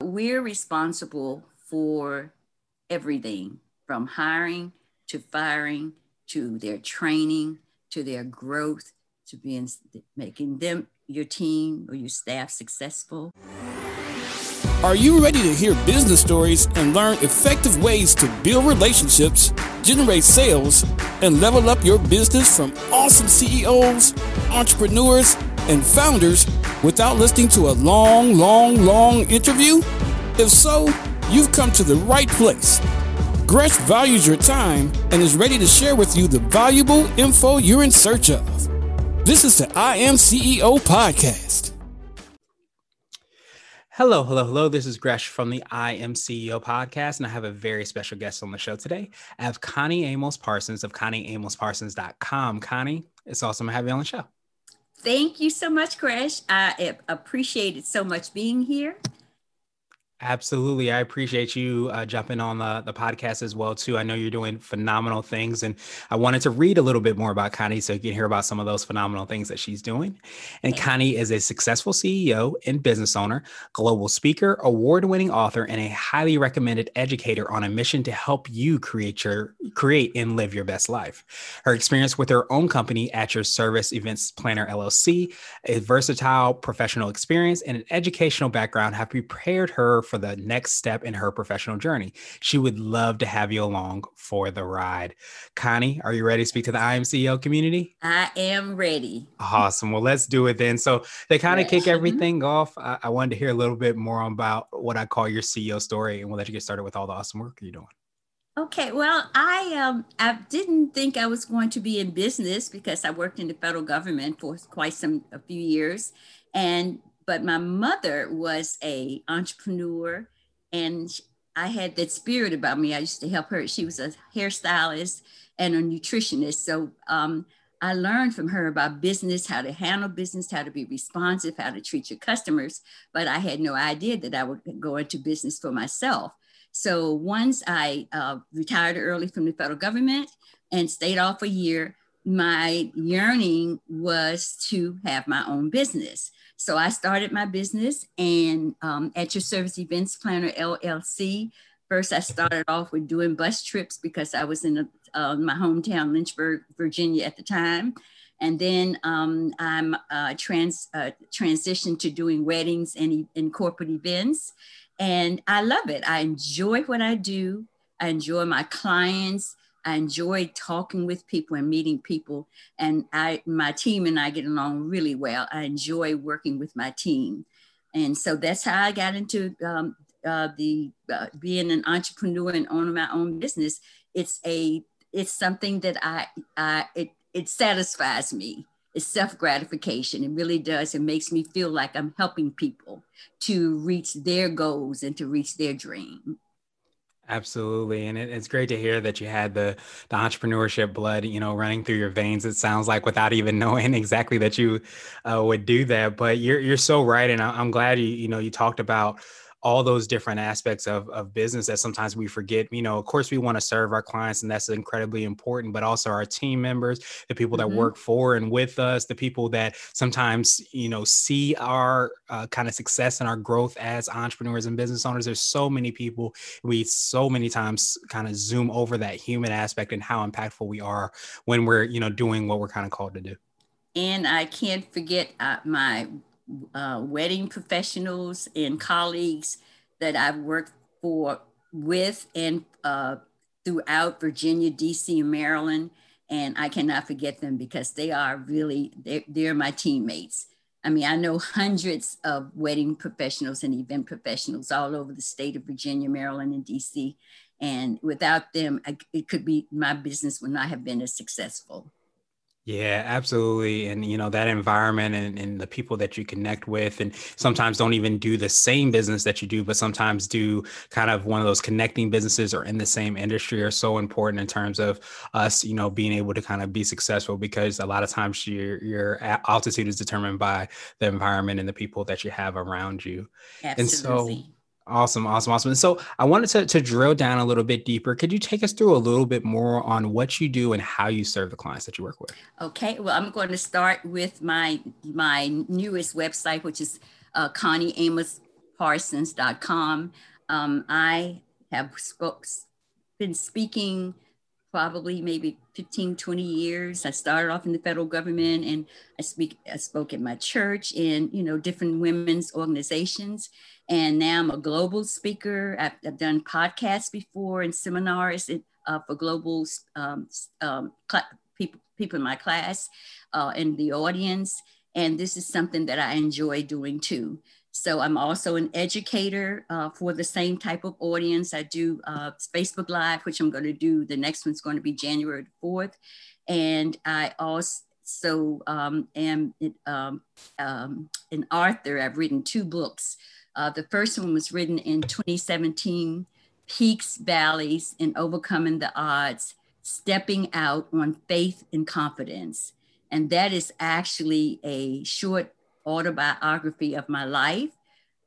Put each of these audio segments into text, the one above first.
We're responsible for everything from hiring to firing to their training to their growth to being making them your team or your staff successful. Are you ready to hear business stories and learn effective ways to build relationships, generate sales, and level up your business from awesome CEOs, entrepreneurs, and founders without listening to a long, long, long interview? If so, you've come to the right place. Gresh values your time and is ready to share with you the valuable info you're in search of. This is the I Am CEO podcast. Hello, hello, hello. This is Gresh from the I Am CEO podcast, and I have a very special guest on the show today. I have Connie Amos Parsons of ConnieAmosParsons.com. Connie, it's awesome to have you on the show. Thank you so much, Gresh. I appreciate it so much being here. Absolutely. I appreciate you uh, jumping on the, the podcast as well, too. I know you're doing phenomenal things. And I wanted to read a little bit more about Connie so you can hear about some of those phenomenal things that she's doing. And Connie is a successful CEO and business owner, global speaker, award winning author, and a highly recommended educator on a mission to help you create your create and live your best life. Her experience with her own company, At Your Service Events Planner LLC, a versatile professional experience, and an educational background have prepared her for the next step in her professional journey. She would love to have you along for the ride. Connie, are you ready to speak to the I Am CEO community? I am ready. Awesome. Well, let's do it then. So, they kind of kick mm-hmm. everything off. I-, I wanted to hear a little bit more about what I call your CEO story, and we'll let you get started with all the awesome work you're doing. Okay, well, I um I didn't think I was going to be in business because I worked in the federal government for quite some a few years, and but my mother was a entrepreneur and I had that spirit about me. I used to help her. She was a hairstylist and a nutritionist. So um, I learned from her about business, how to handle business, how to be responsive, how to treat your customers. But I had no idea that I would go into business for myself. So once I uh, retired early from the federal government and stayed off a year, my yearning was to have my own business. So I started my business and um, at your service events planner LLC. First, I started off with doing bus trips because I was in a, uh, my hometown, Lynchburg, Virginia at the time. And then um, I'm uh, trans, uh, transitioned to doing weddings and, and corporate events. And I love it. I enjoy what I do. I enjoy my clients. I enjoy talking with people and meeting people. And I, my team and I get along really well. I enjoy working with my team. And so that's how I got into um, uh, the uh, being an entrepreneur and owning my own business. It's a it's something that I, I it it satisfies me. It's self gratification. It really does. It makes me feel like I'm helping people to reach their goals and to reach their dream. Absolutely, and it, it's great to hear that you had the the entrepreneurship blood, you know, running through your veins. It sounds like without even knowing exactly that you uh, would do that. But you're you're so right, and I, I'm glad you you know you talked about all those different aspects of, of business that sometimes we forget. You know, of course, we want to serve our clients, and that's incredibly important, but also our team members, the people that mm-hmm. work for and with us, the people that sometimes, you know, see our uh, kind of success and our growth as entrepreneurs and business owners. There's so many people, we so many times kind of zoom over that human aspect and how impactful we are when we're, you know, doing what we're kind of called to do. And I can't forget uh, my uh, wedding professionals and colleagues that I've worked for with and uh, throughout Virginia, DC, and Maryland. And I cannot forget them because they are really, they're, they're my teammates. I mean, I know hundreds of wedding professionals and event professionals all over the state of Virginia, Maryland, and DC. And without them, I, it could be my business would not have been as successful. Yeah, absolutely. And, you know, that environment and, and the people that you connect with, and sometimes don't even do the same business that you do, but sometimes do kind of one of those connecting businesses or in the same industry are so important in terms of us, you know, being able to kind of be successful because a lot of times your, your altitude is determined by the environment and the people that you have around you. Absolutely. And so, Awesome, awesome, awesome. And so I wanted to, to drill down a little bit deeper. Could you take us through a little bit more on what you do and how you serve the clients that you work with? Okay, well, I'm going to start with my my newest website, which is uh, Connie Amos amyparsons.com. Um, I have spoke, been speaking probably maybe 15, 20 years. I started off in the federal government and I speak, I spoke at my church in, you know, different women's organizations. And now I'm a global speaker. I've, I've done podcasts before and seminars uh, for global um, um, people, people in my class uh, and the audience. And this is something that I enjoy doing too. So I'm also an educator uh, for the same type of audience. I do uh, Facebook Live, which I'm going to do. The next one's going to be January 4th. And I also um, am um, um, an author. I've written two books. Uh, the first one was written in 2017, Peaks, Valleys, and Overcoming the Odds, Stepping Out on Faith and Confidence. And that is actually a short autobiography of my life.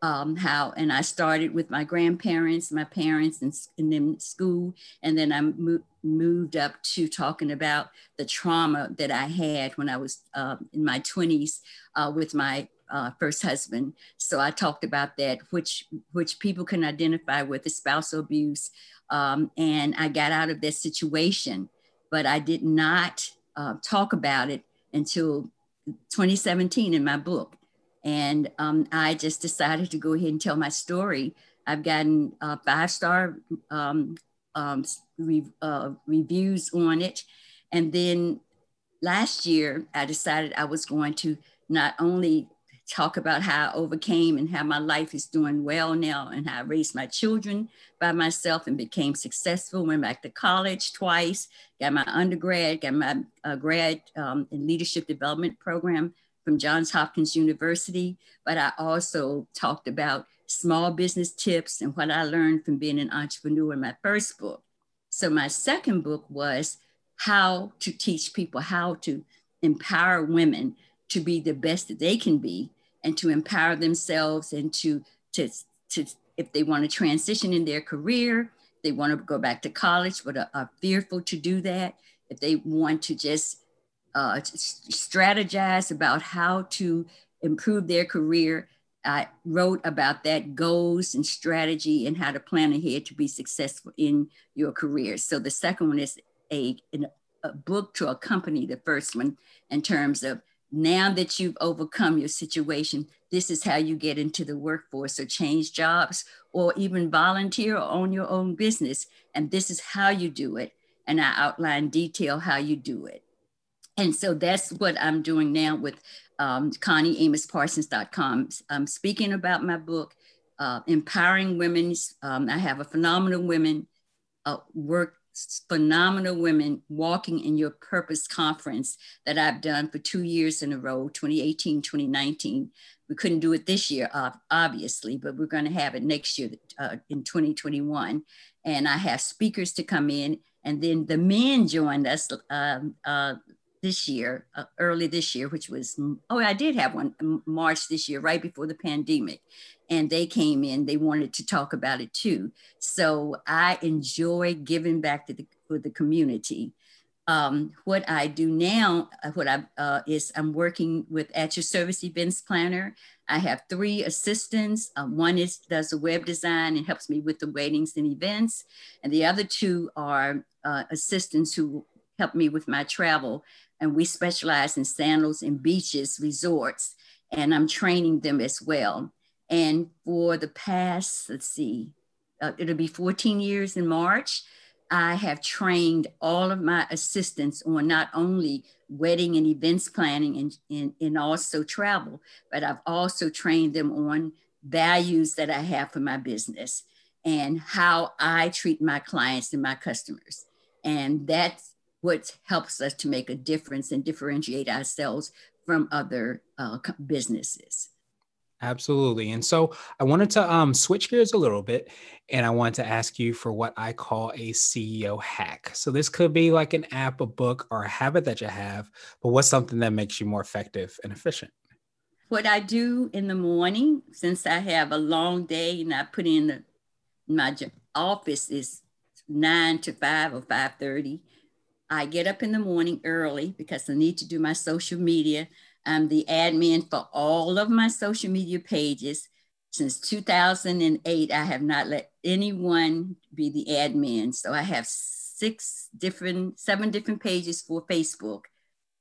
Um, how and I started with my grandparents, my parents, and, and then school, and then I mo- moved up to talking about the trauma that I had when I was uh, in my 20s uh, with my uh, first husband. So I talked about that, which which people can identify with the spousal abuse, um, and I got out of that situation, but I did not uh, talk about it until 2017 in my book. And um, I just decided to go ahead and tell my story. I've gotten uh, five star um, um, re- uh, reviews on it. And then last year, I decided I was going to not only talk about how I overcame and how my life is doing well now and how I raised my children by myself and became successful. Went back to college twice, got my undergrad, got my uh, grad um, in leadership development program from Johns Hopkins University. But I also talked about small business tips and what I learned from being an entrepreneur in my first book. So my second book was how to teach people how to empower women to be the best that they can be and to empower themselves and to, to, to if they want to transition in their career, they want to go back to college, but are, are fearful to do that. If they want to just uh, strategize about how to improve their career, I wrote about that goals and strategy and how to plan ahead to be successful in your career. So the second one is a, a book to accompany the first one in terms of now that you've overcome your situation, this is how you get into the workforce or change jobs or even volunteer or own your own business. And this is how you do it. And I outline detail how you do it. And so that's what I'm doing now with um, ConnieAmosParsons.com. I'm speaking about my book, uh, Empowering Women. Um, I have a phenomenal women uh, work phenomenal women walking in your purpose conference that I've done for two years in a row 2018, 2019. We couldn't do it this year, obviously, but we're going to have it next year uh, in 2021. And I have speakers to come in. And then the men joined us um, uh, this year, uh, early this year, which was, oh, I did have one March this year, right before the pandemic. And they came in, they wanted to talk about it too. So I enjoy giving back to the, the community. Um, what I do now, uh, what I uh, is I'm working with at your service events planner. I have three assistants. Uh, one is does the web design and helps me with the weddings and events, and the other two are uh, assistants who help me with my travel. And we specialize in sandals and beaches resorts and i'm training them as well. And for the past let's see uh, it'll be 14 years in march i have trained all of my assistants on not only wedding and events planning and, and, and also travel but i've also trained them on values that i have for my business and how i treat my clients and my customers. And that's what helps us to make a difference and differentiate ourselves from other uh, businesses. Absolutely. And so I wanted to um, switch gears a little bit and I wanted to ask you for what I call a CEO hack. So this could be like an app, a book, or a habit that you have, but what's something that makes you more effective and efficient? What I do in the morning, since I have a long day and I put in the, my office is nine to five or 5.30 I get up in the morning early because I need to do my social media. I'm the admin for all of my social media pages. since 2008, I have not let anyone be the admin. So I have six different, seven different pages for Facebook.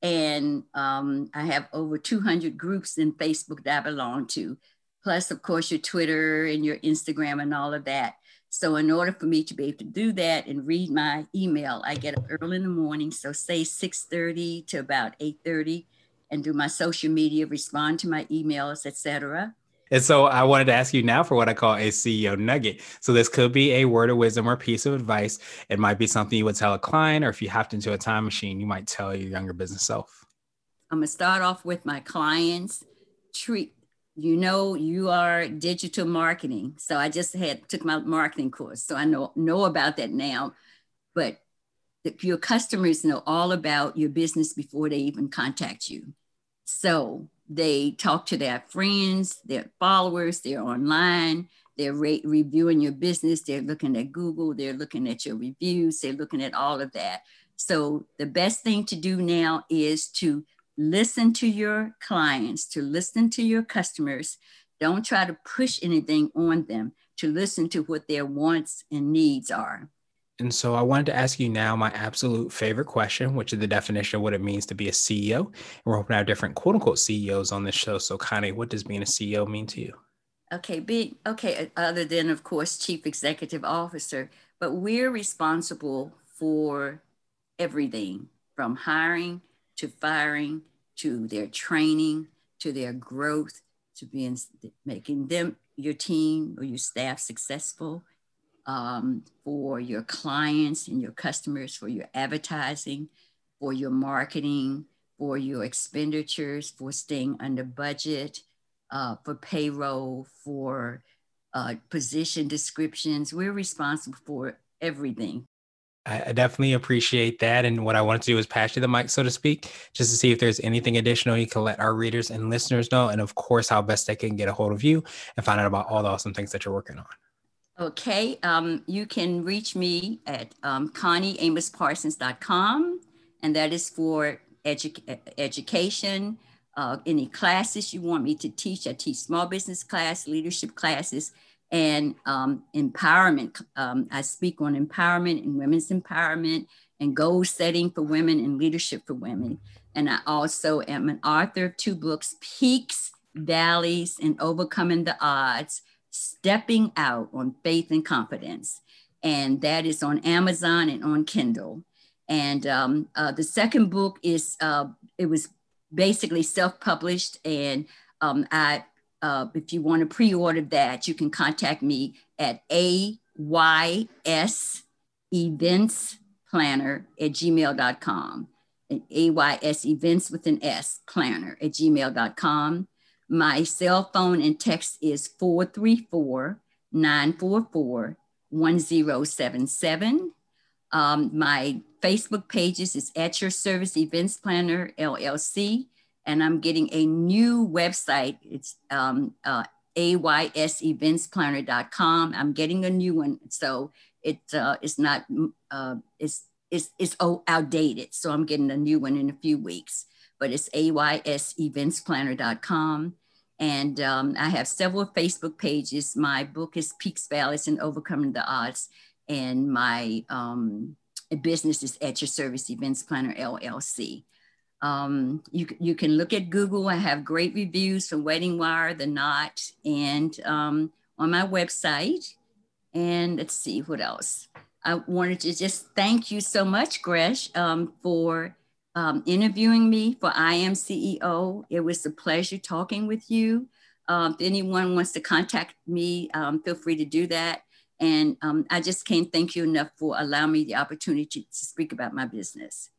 And um, I have over 200 groups in Facebook that I belong to, plus, of course, your Twitter and your Instagram and all of that. So, in order for me to be able to do that and read my email, I get up early in the morning. So, say 6:30 to about 8:30, and do my social media, respond to my emails, etc. And so I wanted to ask you now for what I call a CEO nugget. So this could be a word of wisdom or piece of advice. It might be something you would tell a client, or if you hopped into a time machine, you might tell your younger business self. I'm gonna start off with my clients. Treat you know you are digital marketing. So I just had took my marketing course. So I know know about that now. But your customers know all about your business before they even contact you. So they talk to their friends, their followers, they're online, they're re- reviewing your business, they're looking at Google, they're looking at your reviews, they're looking at all of that. So the best thing to do now is to listen to your clients, to listen to your customers. Don't try to push anything on them, to listen to what their wants and needs are. And so I wanted to ask you now my absolute favorite question, which is the definition of what it means to be a CEO. And we're hoping to have different quote unquote CEOs on this show. So, Connie, what does being a CEO mean to you? Okay, big, okay, uh, other than, of course, chief executive officer, but we're responsible for everything from hiring to firing to their training to their growth to being making them your team or your staff successful um, for your clients and your customers, for your advertising, for your marketing, for your expenditures, for staying under budget, uh, for payroll, for uh, position descriptions. We're responsible for everything. I definitely appreciate that. And what I wanted to do is pass you the mic, so to speak, just to see if there's anything additional you can let our readers and listeners know. And of course, how best they can get a hold of you and find out about all the awesome things that you're working on. Okay, um, you can reach me at um, ConnieAmosParsons.com, and that is for edu- education, uh, any classes you want me to teach. I teach small business class, leadership classes, and um, empowerment. Um, I speak on empowerment and women's empowerment and goal setting for women and leadership for women. And I also am an author of two books, Peaks, Valleys, and Overcoming the Odds Stepping Out on Faith and Confidence. And that is on Amazon and on Kindle. And um, uh, the second book is, uh, it was basically self published. And um, I, uh, if you want to pre order that, you can contact me at AYS events planner at gmail.com. and AYS events with an S planner at gmail.com. My cell phone and text is 434 944 1077. Um, my Facebook pages is at your service events planner LLC. And I'm getting a new website. It's um, uh, ayseventsPlanner.com. I'm getting a new one. So it, uh, it's not, uh, it's, it's, it's outdated. So I'm getting a new one in a few weeks but it's ayseventsPlanner.com. And um, I have several Facebook pages. My book is Peaks, Valleys, and Overcoming the Odds. And my um, business is at your service events planner LLC. Um, you, you can look at Google. I have great reviews from Wedding Wire, The Knot, and um, on my website. And let's see what else. I wanted to just thank you so much, Gresh, um, for um, interviewing me for I Am CEO. It was a pleasure talking with you. Um, if anyone wants to contact me, um, feel free to do that. And um, I just can't thank you enough for allowing me the opportunity to, to speak about my business.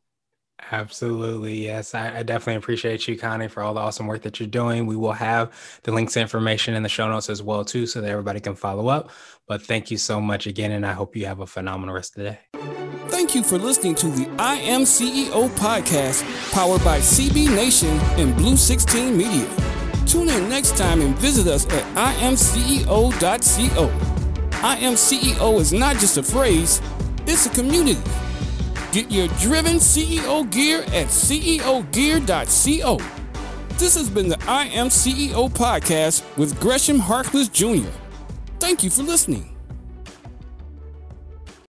Absolutely. Yes. I, I, definitely appreciate you, Connie, for all the awesome work that you're doing. We will have the links information in the show notes as well, too, so that everybody can follow up. But thank you so much again, and I hope you have a phenomenal rest of the day. Thank you for listening to the I Am CEO podcast, powered by CB Nation and Blue 16 Media. Tune in next time and visit us at imceo.co. I Am CEO is not just a phrase, it's a community. Get your driven CEO gear at ceogear.co. This has been the I Am CEO podcast with Gresham Harkless Jr. Thank you for listening.